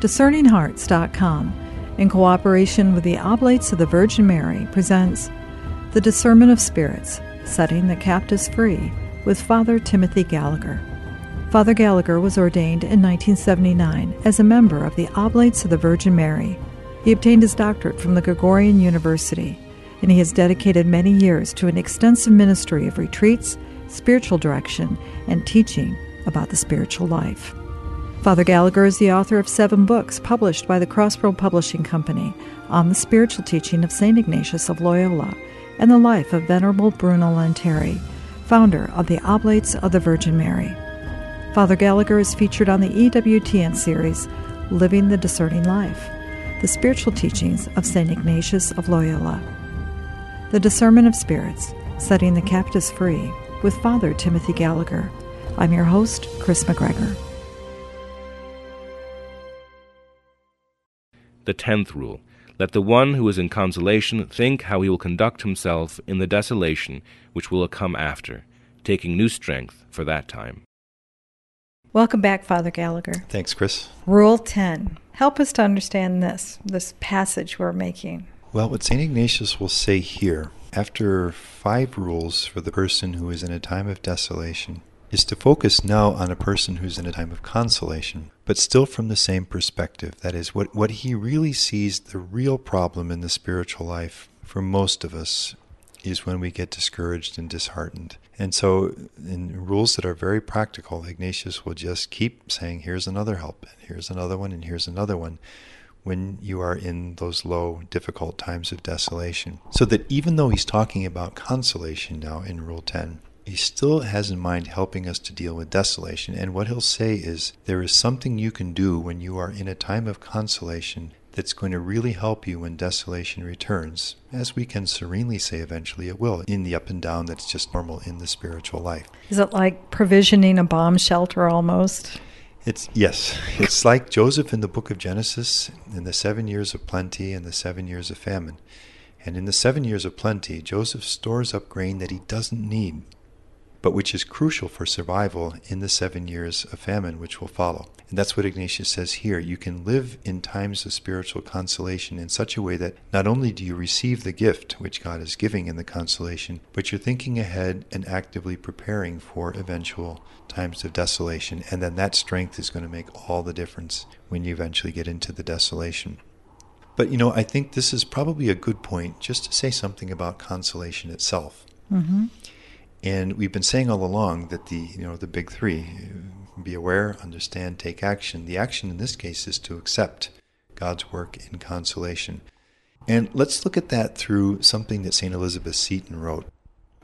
DiscerningHearts.com, in cooperation with the Oblates of the Virgin Mary, presents The Discernment of Spirits Setting the Captives Free with Father Timothy Gallagher. Father Gallagher was ordained in 1979 as a member of the Oblates of the Virgin Mary. He obtained his doctorate from the Gregorian University, and he has dedicated many years to an extensive ministry of retreats, spiritual direction, and teaching about the spiritual life. Father Gallagher is the author of seven books published by the Crossroad Publishing Company on the spiritual teaching of St. Ignatius of Loyola and the life of Venerable Bruno Lanteri, founder of the Oblates of the Virgin Mary. Father Gallagher is featured on the EWTN series Living the Discerning Life, the spiritual teachings of St. Ignatius of Loyola. The Discernment of Spirits, Setting the Captives Free, with Father Timothy Gallagher. I'm your host, Chris McGregor. The tenth rule Let the one who is in consolation think how he will conduct himself in the desolation which will come after, taking new strength for that time. Welcome back, Father Gallagher. Thanks, Chris. Rule 10. Help us to understand this, this passage we're making. Well, what St. Ignatius will say here, after five rules for the person who is in a time of desolation, is to focus now on a person who's in a time of consolation, but still from the same perspective. That is, what, what he really sees the real problem in the spiritual life for most of us is when we get discouraged and disheartened. And so, in rules that are very practical, Ignatius will just keep saying, here's another help, and here's another one, and here's another one when you are in those low, difficult times of desolation. So that even though he's talking about consolation now in Rule 10, he still has in mind helping us to deal with desolation. And what he'll say is there is something you can do when you are in a time of consolation that's going to really help you when desolation returns, as we can serenely say eventually it will, in the up and down that's just normal in the spiritual life. Is it like provisioning a bomb shelter almost? It's yes. It's like Joseph in the book of Genesis in the seven years of plenty and the seven years of famine. And in the seven years of plenty, Joseph stores up grain that he doesn't need but which is crucial for survival in the seven years of famine which will follow. And that's what Ignatius says here. You can live in times of spiritual consolation in such a way that not only do you receive the gift which God is giving in the consolation, but you're thinking ahead and actively preparing for eventual times of desolation. And then that strength is going to make all the difference when you eventually get into the desolation. But you know, I think this is probably a good point just to say something about consolation itself. Mm-hmm. And we've been saying all along that the you know the big three: be aware, understand, take action. The action in this case is to accept God's work in consolation. And let's look at that through something that St. Elizabeth Seton wrote.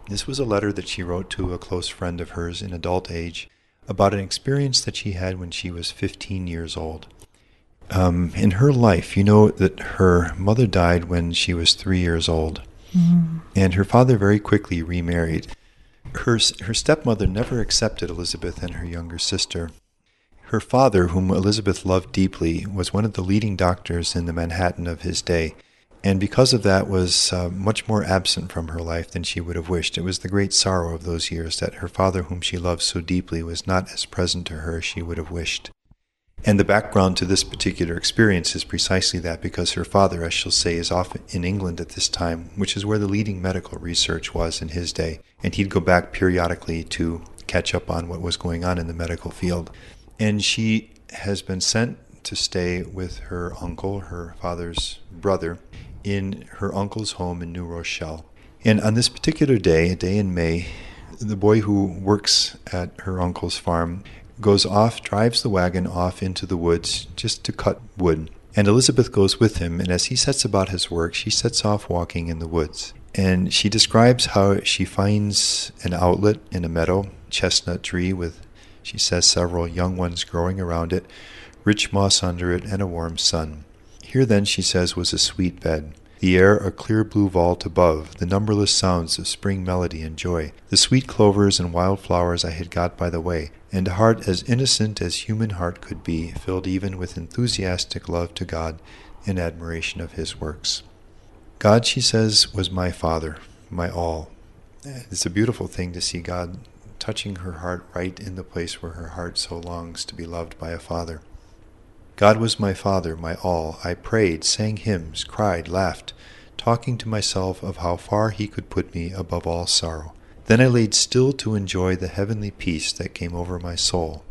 This was a letter that she wrote to a close friend of hers in adult age about an experience that she had when she was 15 years old. Um, in her life, you know that her mother died when she was three years old, mm. and her father very quickly remarried her, her stepmother never accepted Elizabeth and her younger sister. Her father, whom Elizabeth loved deeply, was one of the leading doctors in the Manhattan of his day, and because of that was uh, much more absent from her life than she would have wished. It was the great sorrow of those years that her father, whom she loved so deeply, was not as present to her as she would have wished. And the background to this particular experience is precisely that because her father, as she'll say, is off in England at this time, which is where the leading medical research was in his day. And he'd go back periodically to catch up on what was going on in the medical field. And she has been sent to stay with her uncle, her father's brother, in her uncle's home in New Rochelle. And on this particular day, a day in May, the boy who works at her uncle's farm goes off, drives the wagon off into the woods just to cut wood. And Elizabeth goes with him, and as he sets about his work, she sets off walking in the woods. And she describes how she finds an outlet in a meadow, chestnut tree with, she says, several young ones growing around it, rich moss under it, and a warm sun. Here then, she says, was a sweet bed the air a clear blue vault above, the numberless sounds of spring melody and joy, the sweet clovers and wild flowers I had got by the way, and a heart as innocent as human heart could be, filled even with enthusiastic love to God and admiration of His works. God, she says, was my Father, my all. Eh. It's a beautiful thing to see God touching her heart right in the place where her heart so longs to be loved by a Father. God was my Father, my all. I prayed, sang hymns, cried, laughed, talking to myself of how far He could put me above all sorrow. Then I laid still to enjoy the heavenly peace that came over my soul.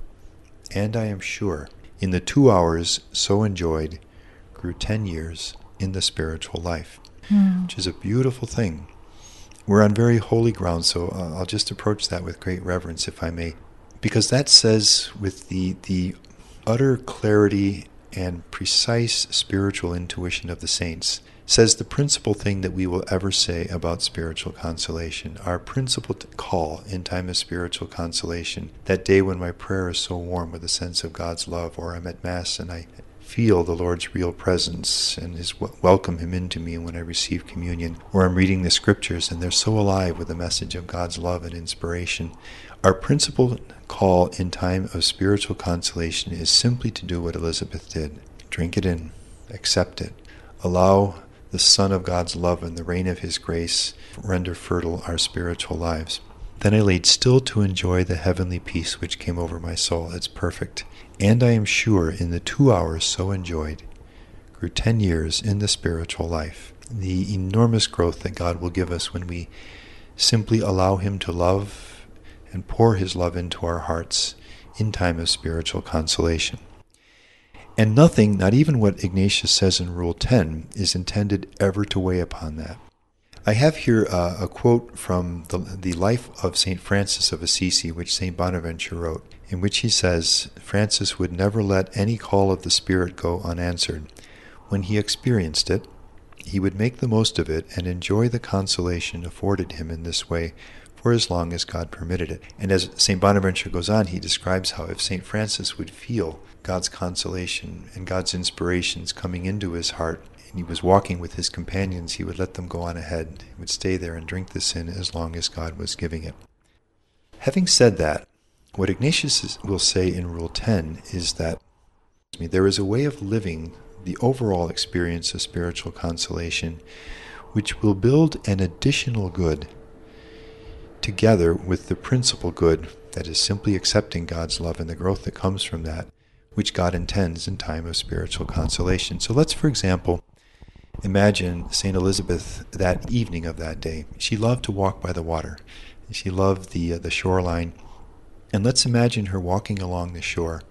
And I am sure, in the two hours so enjoyed, grew ten years in the spiritual life, mm. which is a beautiful thing. We're on very holy ground, so uh, I'll just approach that with great reverence, if I may, because that says with the the utter clarity and precise spiritual intuition of the saints says the principal thing that we will ever say about spiritual consolation. Our principal call in time of spiritual consolation, that day when my prayer is so warm with a sense of God's love, or I'm at Mass and I feel the Lord's real presence and His welcome Him into me when I receive communion, or I'm reading the scriptures and they're so alive with the message of God's love and inspiration. Our principal call in time of spiritual consolation is simply to do what Elizabeth did drink it in, accept it, allow the sun of God's love and the rain of His grace render fertile our spiritual lives. Then I laid still to enjoy the heavenly peace which came over my soul. It's perfect. And I am sure in the two hours so enjoyed grew ten years in the spiritual life. The enormous growth that God will give us when we simply allow Him to love and pour His love into our hearts in time of spiritual consolation. And nothing, not even what Ignatius says in Rule 10, is intended ever to weigh upon that. I have here uh, a quote from the, the life of St. Francis of Assisi, which St. Bonaventure wrote, in which he says Francis would never let any call of the Spirit go unanswered. When he experienced it, he would make the most of it and enjoy the consolation afforded him in this way for as long as God permitted it. And as St. Bonaventure goes on, he describes how if St. Francis would feel God's consolation and God's inspirations coming into his heart, and he was walking with his companions, he would let them go on ahead. He would stay there and drink this in as long as God was giving it. Having said that, what Ignatius will say in Rule 10 is that there is a way of living the overall experience of spiritual consolation which will build an additional good together with the principal good that is simply accepting God's love and the growth that comes from that, which God intends in time of spiritual consolation. So let's, for example, imagine St. Elizabeth that evening of that day. She loved to walk by the water. She loved the, uh, the shoreline. And let's imagine her walking along the shore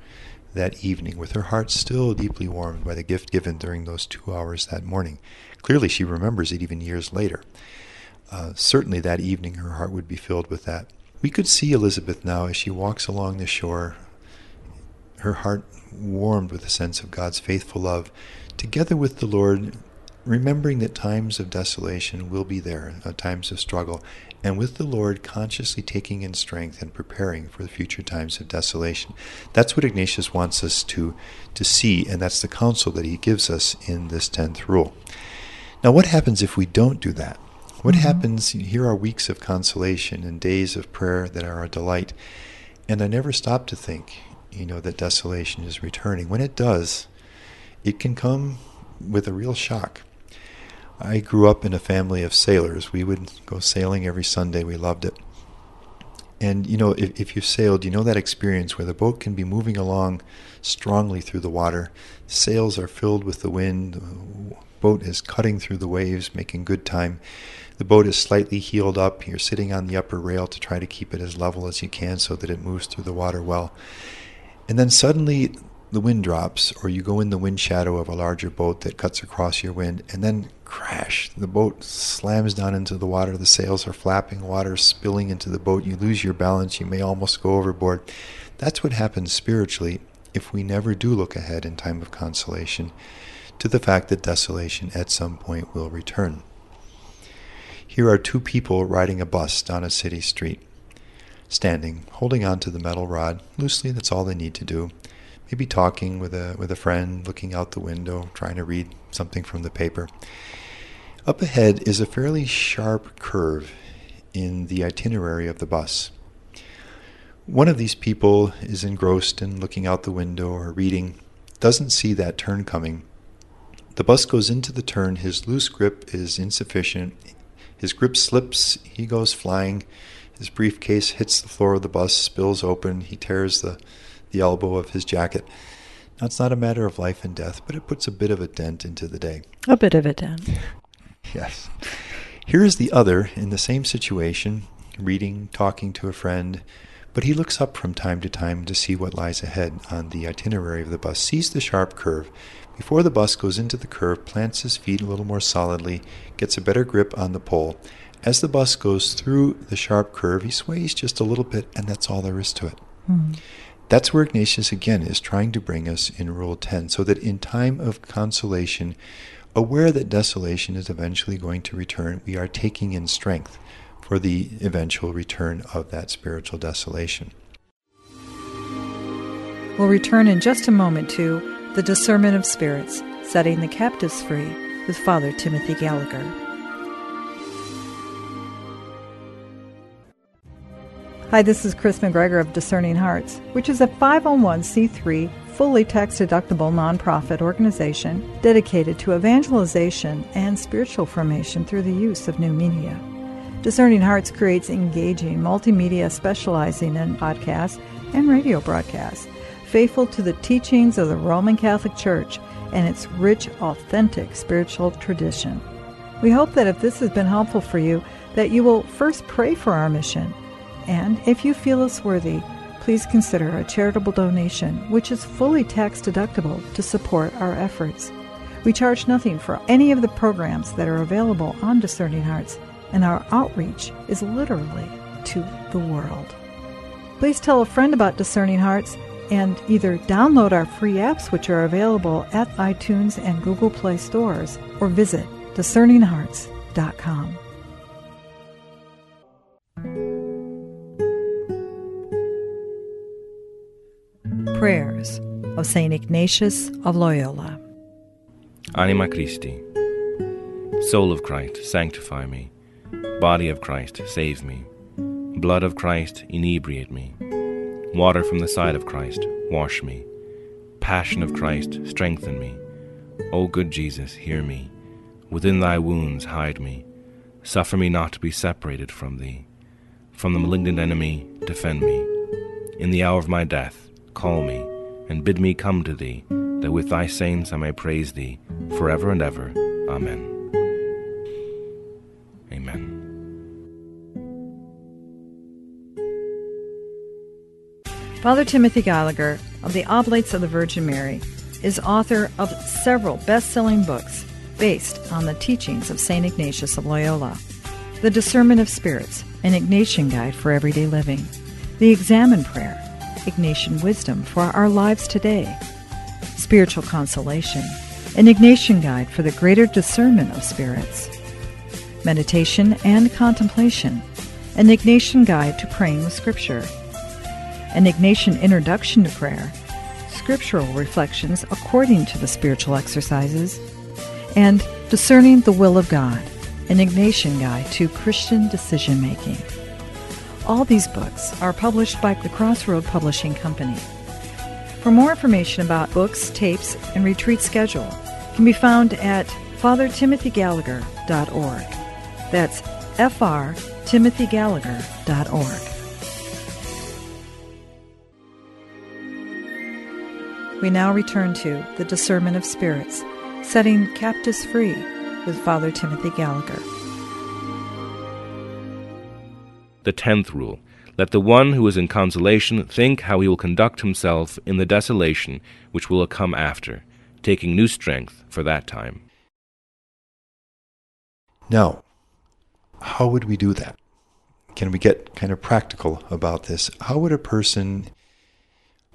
that evening with her heart still deeply warmed by the gift given during those two hours that morning. Clearly, she remembers it even years later uh, certainly that evening her heart would be filled with that. We could see Elizabeth now as she walks along the shore, her heart warmed with a sense of God's faithful love, together with the Lord, remembering that times of desolation will be there, uh, times of struggle, and with the Lord consciously taking in strength and preparing for the future times of desolation. That's what Ignatius wants us to, to see, and that's the counsel that he gives us in this tenth rule. Now, what happens if we don't do that? What mm-hmm. happens? Here are weeks of consolation and days of prayer that are a delight. And I never stop to think, you know, that desolation is returning. When it does, it can come with a real shock. I grew up in a family of sailors. We would go sailing every Sunday. We loved it. And you know, if, if you've sailed, you know that experience where the boat can be moving along strongly through the water. Sails are filled with the wind. The boat is cutting through the waves, making good time. The boat is slightly heeled up. You're sitting on the upper rail to try to keep it as level as you can so that it moves through the water well. And then suddenly the wind drops, or you go in the wind shadow of a larger boat that cuts across your wind, and then crash. The boat slams down into the water. The sails are flapping, water spilling into the boat. You lose your balance. You may almost go overboard. That's what happens spiritually if we never do look ahead in time of consolation to the fact that desolation at some point will return. Here are two people riding a bus down a city street, standing, holding on to the metal rod loosely. That's all they need to do. Maybe talking with a with a friend, looking out the window, trying to read something from the paper. Up ahead is a fairly sharp curve in the itinerary of the bus. One of these people is engrossed in looking out the window or reading, doesn't see that turn coming. The bus goes into the turn, his loose grip is insufficient, his grip slips, he goes flying. His briefcase hits the floor of the bus, spills open. He tears the, the elbow of his jacket. Now, it's not a matter of life and death, but it puts a bit of a dent into the day. A bit of a dent. Yes. Here is the other in the same situation, reading, talking to a friend, but he looks up from time to time to see what lies ahead on the itinerary of the bus, sees the sharp curve. Before the bus goes into the curve, plants his feet a little more solidly, gets a better grip on the pole. As the bus goes through the sharp curve, he sways just a little bit, and that's all there is to it. Mm. That's where Ignatius again is trying to bring us in Rule 10, so that in time of consolation, aware that desolation is eventually going to return, we are taking in strength for the eventual return of that spiritual desolation. We'll return in just a moment to the discernment of spirits, setting the captives free with Father Timothy Gallagher. Hi, this is Chris McGregor of Discerning Hearts, which is a 501c3 fully tax deductible nonprofit organization dedicated to evangelization and spiritual formation through the use of new media. Discerning Hearts creates engaging multimedia specializing in podcasts and radio broadcasts, faithful to the teachings of the Roman Catholic Church and its rich, authentic spiritual tradition. We hope that if this has been helpful for you, that you will first pray for our mission, and if you feel us worthy, please consider a charitable donation, which is fully tax deductible to support our efforts. We charge nothing for any of the programs that are available on Discerning Hearts, and our outreach is literally to the world. Please tell a friend about Discerning Hearts and either download our free apps, which are available at iTunes and Google Play stores, or visit discerninghearts.com. Prayers of St. Ignatius of Loyola. Anima Christi. Soul of Christ, sanctify me. Body of Christ, save me. Blood of Christ, inebriate me. Water from the side of Christ, wash me. Passion of Christ, strengthen me. O good Jesus, hear me. Within thy wounds hide me. Suffer me not to be separated from thee. From the malignant enemy, defend me. In the hour of my death, call me, and bid me come to thee, that with thy saints I may praise thee for ever and ever. Amen. Amen. Father Timothy Gallagher of the Oblates of the Virgin Mary is author of several best selling books based on the teachings of St. Ignatius of Loyola The Discernment of Spirits, an Ignatian Guide for Everyday Living, The Examen Prayer, Ignatian wisdom for our lives today. Spiritual consolation, an Ignatian guide for the greater discernment of spirits. Meditation and contemplation, an Ignatian guide to praying with Scripture. An Ignatian introduction to prayer, scriptural reflections according to the spiritual exercises, and Discerning the Will of God, an Ignatian guide to Christian decision making. All these books are published by the Crossroad Publishing Company. For more information about books, tapes, and retreat schedule, can be found at fathertimothygallagher.org. That's frtimothygallagher.org. We now return to the discernment of spirits, setting captives free with Father Timothy Gallagher. The tenth rule Let the one who is in consolation think how he will conduct himself in the desolation which will come after, taking new strength for that time. Now, how would we do that? Can we get kind of practical about this? How would a person,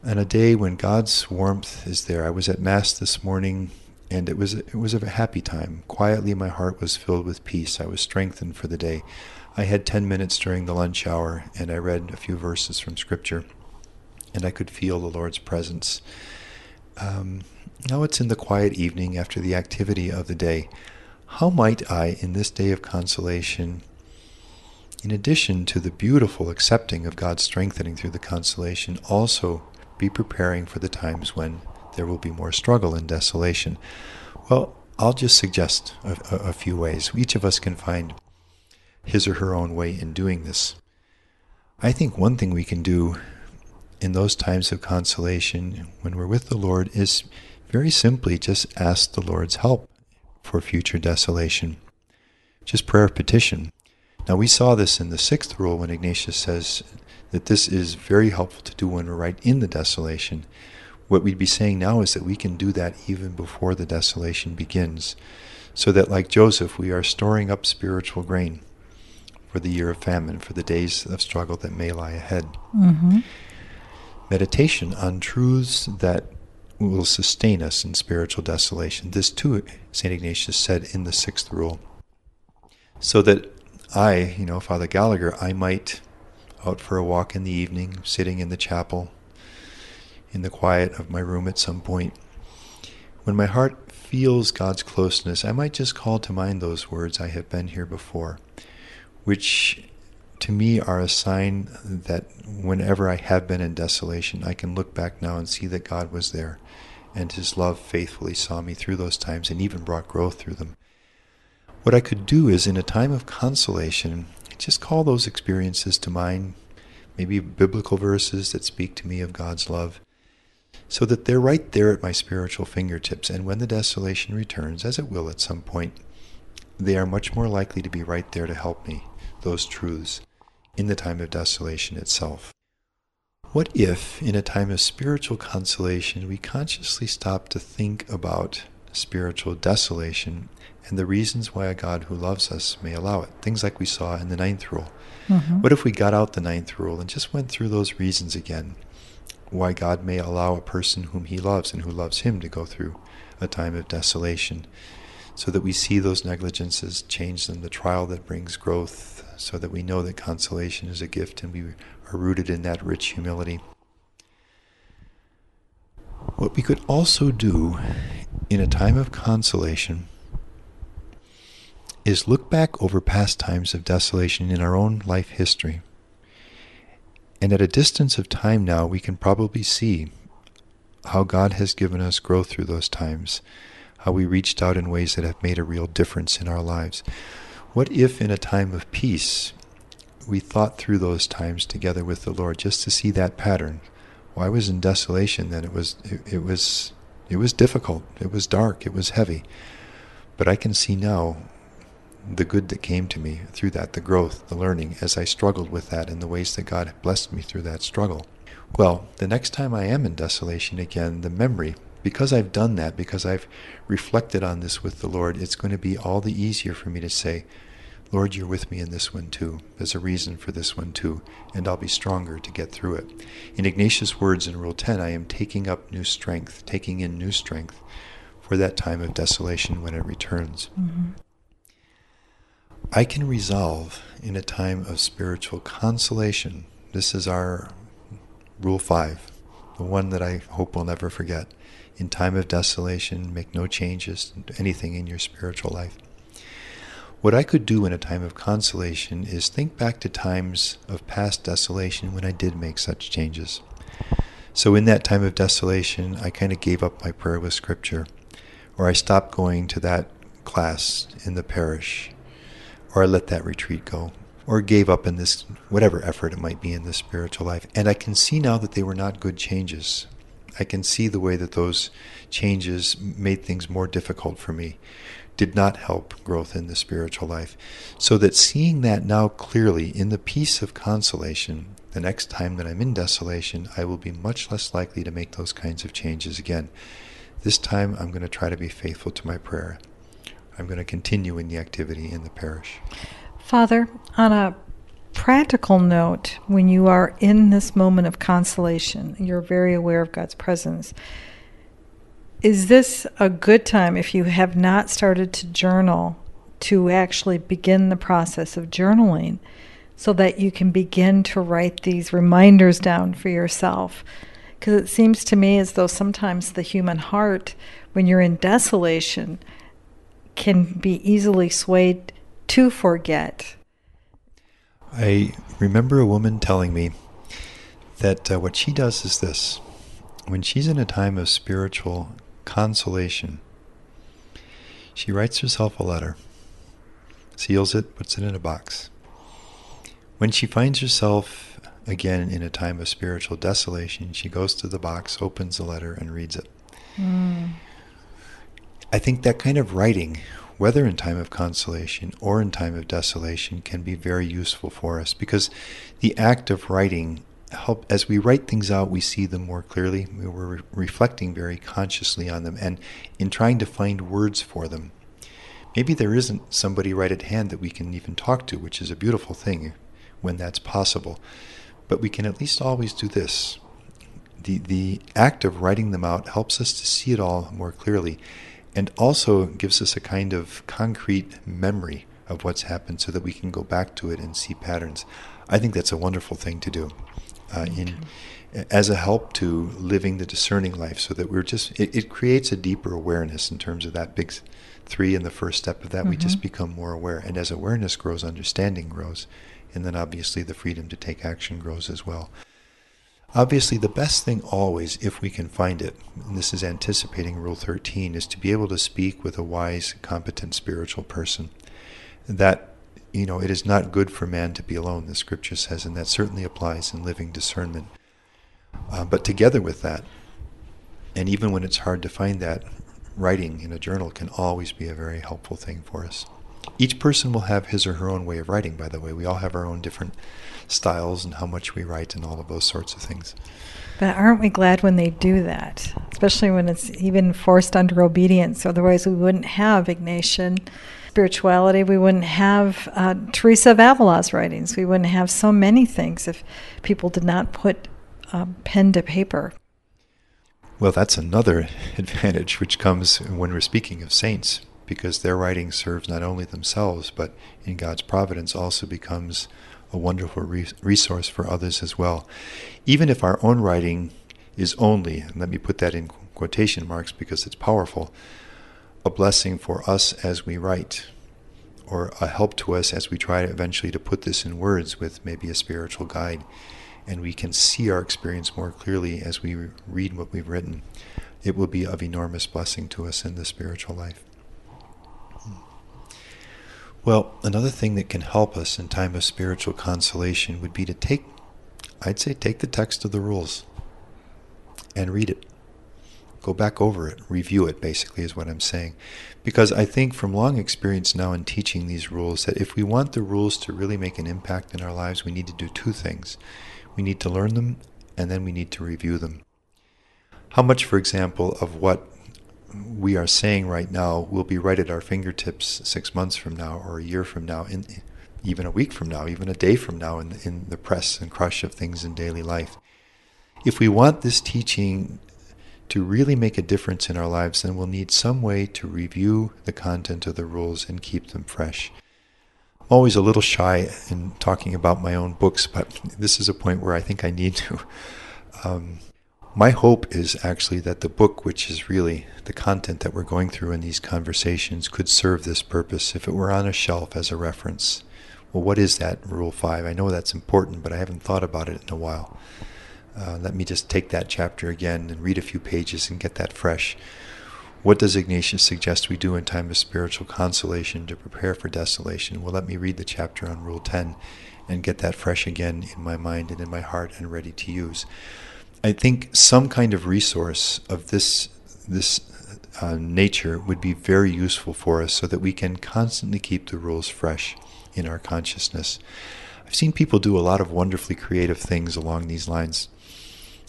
on a day when God's warmth is there, I was at Mass this morning and it was it was a happy time. Quietly, my heart was filled with peace. I was strengthened for the day. I had 10 minutes during the lunch hour and I read a few verses from Scripture and I could feel the Lord's presence. Um, now it's in the quiet evening after the activity of the day. How might I, in this day of consolation, in addition to the beautiful accepting of God's strengthening through the consolation, also be preparing for the times when there will be more struggle and desolation? Well, I'll just suggest a, a, a few ways. Each of us can find his or her own way in doing this. I think one thing we can do in those times of consolation, when we're with the Lord, is very simply just ask the Lord's help for future desolation. Just prayer of petition. Now, we saw this in the sixth rule when Ignatius says that this is very helpful to do when we're right in the desolation. What we'd be saying now is that we can do that even before the desolation begins, so that, like Joseph, we are storing up spiritual grain for the year of famine, for the days of struggle that may lie ahead. Mm-hmm. Meditation on truths that will sustain us in spiritual desolation. This too, St. Ignatius said in the sixth rule. So that I, you know, Father Gallagher, I might out for a walk in the evening, sitting in the chapel, in the quiet of my room at some point. When my heart feels God's closeness, I might just call to mind those words, I have been here before, which to me are a sign that whenever I have been in desolation, I can look back now and see that God was there and his love faithfully saw me through those times and even brought growth through them. What I could do is, in a time of consolation, just call those experiences to mind, maybe biblical verses that speak to me of God's love, so that they're right there at my spiritual fingertips. And when the desolation returns, as it will at some point, they are much more likely to be right there to help me, those truths, in the time of desolation itself. What if, in a time of spiritual consolation, we consciously stop to think about spiritual desolation and the reasons why a God who loves us may allow it. Things like we saw in the ninth rule. Mm-hmm. What if we got out the ninth rule and just went through those reasons again? Why God may allow a person whom he loves and who loves him to go through a time of desolation, so that we see those negligences, change them, the trial that brings growth, so that we know that consolation is a gift and we are rooted in that rich humility. What we could also do in a time of consolation is look back over past times of desolation in our own life history. And at a distance of time now, we can probably see how God has given us growth through those times, how we reached out in ways that have made a real difference in our lives. What if, in a time of peace, we thought through those times together with the Lord just to see that pattern? I was in desolation then. It was it, it was it was difficult. It was dark. It was heavy. But I can see now the good that came to me through that, the growth, the learning, as I struggled with that and the ways that God blessed me through that struggle. Well, the next time I am in desolation again, the memory, because I've done that, because I've reflected on this with the Lord, it's going to be all the easier for me to say, Lord, you're with me in this one too. There's a reason for this one too, and I'll be stronger to get through it. In Ignatius' words in Rule 10, I am taking up new strength, taking in new strength for that time of desolation when it returns. Mm-hmm. I can resolve in a time of spiritual consolation. This is our Rule 5, the one that I hope we'll never forget. In time of desolation, make no changes to anything in your spiritual life. What I could do in a time of consolation is think back to times of past desolation when I did make such changes. So, in that time of desolation, I kind of gave up my prayer with Scripture, or I stopped going to that class in the parish, or I let that retreat go, or gave up in this, whatever effort it might be in this spiritual life. And I can see now that they were not good changes. I can see the way that those changes made things more difficult for me did not help growth in the spiritual life. So that seeing that now clearly in the peace of consolation, the next time that I'm in desolation, I will be much less likely to make those kinds of changes again. This time I'm going to try to be faithful to my prayer. I'm going to continue in the activity in the parish. Father, on a practical note, when you are in this moment of consolation, you're very aware of God's presence is this a good time if you have not started to journal to actually begin the process of journaling so that you can begin to write these reminders down for yourself? Because it seems to me as though sometimes the human heart, when you're in desolation, can be easily swayed to forget. I remember a woman telling me that uh, what she does is this when she's in a time of spiritual consolation. She writes herself a letter, seals it, puts it in a box. When she finds herself again in a time of spiritual desolation, she goes to the box, opens the letter, and reads it. Mm. I think that kind of writing, whether in time of consolation or in time of desolation, can be very useful for us because the act of writing help as we write things out we see them more clearly. We're re- reflecting very consciously on them and in trying to find words for them. Maybe there isn't somebody right at hand that we can even talk to which is a beautiful thing when that's possible. But we can at least always do this. The the act of writing them out helps us to see it all more clearly and also gives us a kind of concrete memory of what's happened so that we can go back to it and see patterns. I think that's a wonderful thing to do. Uh, in as a help to living the discerning life so that we're just it, it, creates a deeper awareness in terms of that big three and the first step of that mm-hmm. we just mm-hmm. become more aware and as awareness grows understanding grows and then obviously the freedom to take action grows as well Obviously, the best thing always, if we can find it, and this is anticipating Rule 13, is to be able to speak with a wise, competent spiritual person. That, you know, it is not good for man to be alone, the scripture says, and that certainly applies in living discernment. Uh, but together with that, and even when it's hard to find that, writing in a journal can always be a very helpful thing for us. Each person will have his or her own way of writing, by the way. We all have our own different styles and how much we write and all of those sorts of things. But aren't we glad when they do that, especially when it's even forced under obedience? Otherwise, we wouldn't have Ignatian spirituality. We wouldn't have uh, Teresa of Avila's writings. We wouldn't have so many things if people did not put um, pen to paper. Well, that's another advantage which comes when we're speaking of saints, because their writing serves not only themselves, but in God's providence also becomes a wonderful re- resource for others as well. Even if our own writing is only, and let me put that in quotation marks because it's powerful, a blessing for us as we write, or a help to us as we try eventually to put this in words with maybe a spiritual guide, and we can see our experience more clearly as we read what we've written. It will be of enormous blessing to us in the spiritual life. Well, another thing that can help us in time of spiritual consolation would be to take, I'd say, take the text of the rules and read it. Go back over it, review it, basically, is what I'm saying. Because I think from long experience now in teaching these rules that if we want the rules to really make an impact in our lives, we need to do two things. We need to learn them, and then we need to review them. How much, for example, of what we are saying right now will be right at our fingertips six months from now, or a year from now, in, even a week from now, even a day from now, in, in the press and crush of things in daily life. If we want this teaching to really make a difference in our lives, then we'll need some way to review the content of the rules and keep them fresh. I'm always a little shy in talking about my own books, but this is a point where I think I need to. Um, my hope is actually that the book, which is really the content that we're going through in these conversations, could serve this purpose if it were on a shelf as a reference. Well, what is that, Rule 5? I know that's important, but I haven't thought about it in a while. Uh, let me just take that chapter again and read a few pages and get that fresh. What does Ignatius suggest we do in time of spiritual consolation to prepare for desolation? Well, let me read the chapter on Rule 10 and get that fresh again in my mind and in my heart and ready to use. I think some kind of resource of this this uh, nature would be very useful for us so that we can constantly keep the rules fresh in our consciousness. I've seen people do a lot of wonderfully creative things along these lines.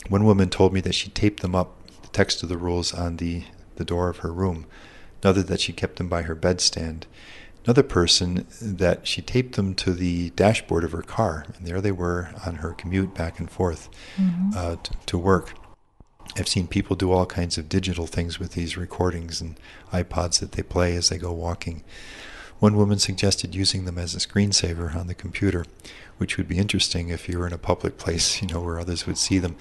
One woman told me that she taped them up, the text of the rules, on the, the door of her room. Another that she kept them by her bedstand another person that she taped them to the dashboard of her car, and there they were on her commute back and forth mm-hmm. uh, t- to work. I've seen people do all kinds of digital things with these recordings and iPods that they play as they go walking. One woman suggested using them as a screensaver on the computer, which would be interesting if you were in a public place, you know, where others would see them.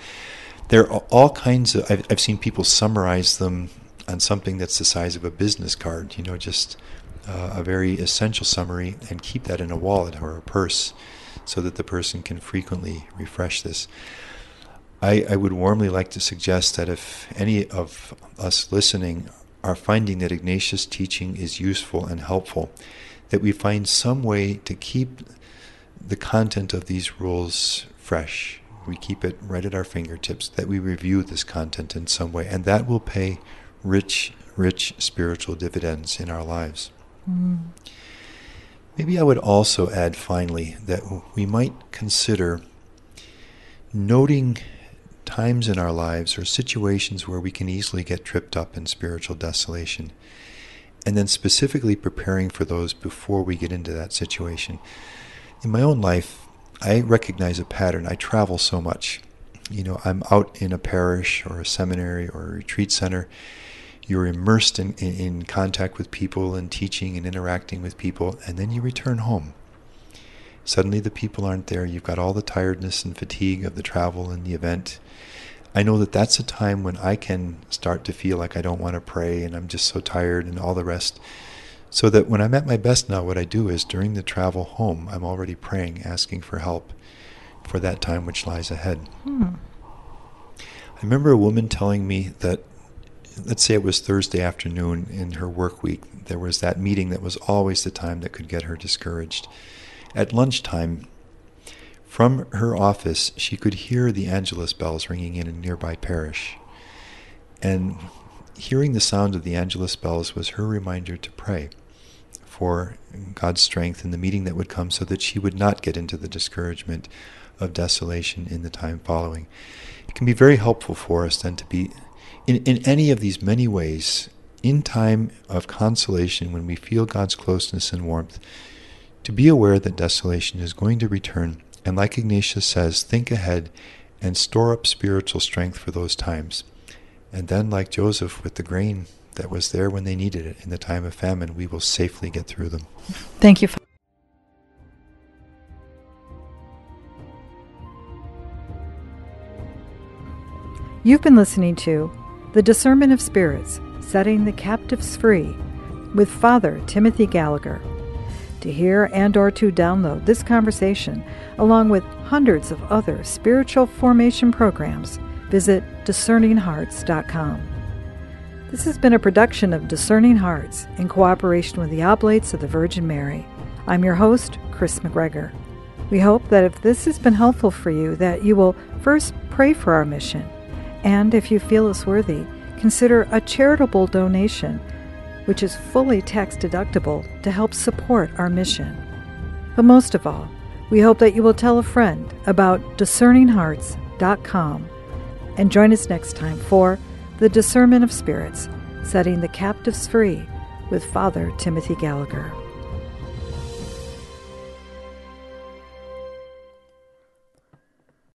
There are all kinds of, I've, I've seen people summarize them on something that's the size of a business card, you know, just uh, a very essential summary and keep that in a wallet or a purse so that the person can frequently refresh this. I, I would warmly like to suggest that if any of us listening are finding that Ignatius' teaching is useful and helpful, that we find some way to keep the content of these rules fresh. We keep it right at our fingertips, that we review this content in some way, and that will pay rich, rich spiritual dividends in our lives. Mm. Maybe I would also add finally that we might consider noting times in our lives or situations where we can easily get tripped up in spiritual desolation, and then specifically preparing for those before we get into that situation. In my own life, I recognize a pattern. I travel so much. You know, I'm out in a parish or a seminary or a retreat center, you're immersed in, in, in, contact with people and teaching and interacting with people, and then you return home. Suddenly the people aren't there. You've got all the tiredness and fatigue of the travel and the event. I know that that's a time when I can start to feel like I don't want to pray and I'm just so tired and all the rest. So that when I'm at my best now, what I do is during the travel home, I'm already praying, asking for help for that time which lies ahead. Hmm. I remember a woman telling me that let's say it was Thursday afternoon in her work week, there was that meeting that was always the time that could get her discouraged. At lunchtime, from her office, she could hear the Angelus bells ringing in a nearby parish. And hearing the sound of the Angelus bells was her reminder to pray for God's strength in the meeting that would come so that she would not get into the discouragement of desolation in the time following. It can be very helpful for us then to be in, in any of these many ways, in time of consolation, when we feel God's closeness and warmth, to be aware that desolation is going to return. And like Ignatius says, think ahead and store up spiritual strength for those times. And then, like Joseph with the grain that was there when they needed it in the time of famine, we will safely get through them. Thank you. You've been listening to the Discernment of Spirits Setting the Captives Free with Father Timothy Gallagher. To hear and or to download this conversation along with hundreds of other spiritual formation programs, visit discerninghearts.com. This has been a production of Discerning Hearts in cooperation with the Oblates of the Virgin Mary. I'm your host, Chris McGregor. We hope that if this has been helpful for you, that you will first pray for our mission and if you feel us worthy, consider a charitable donation, which is fully tax deductible to help support our mission. But most of all, we hope that you will tell a friend about discerninghearts.com and join us next time for The Discernment of Spirits Setting the Captives Free with Father Timothy Gallagher.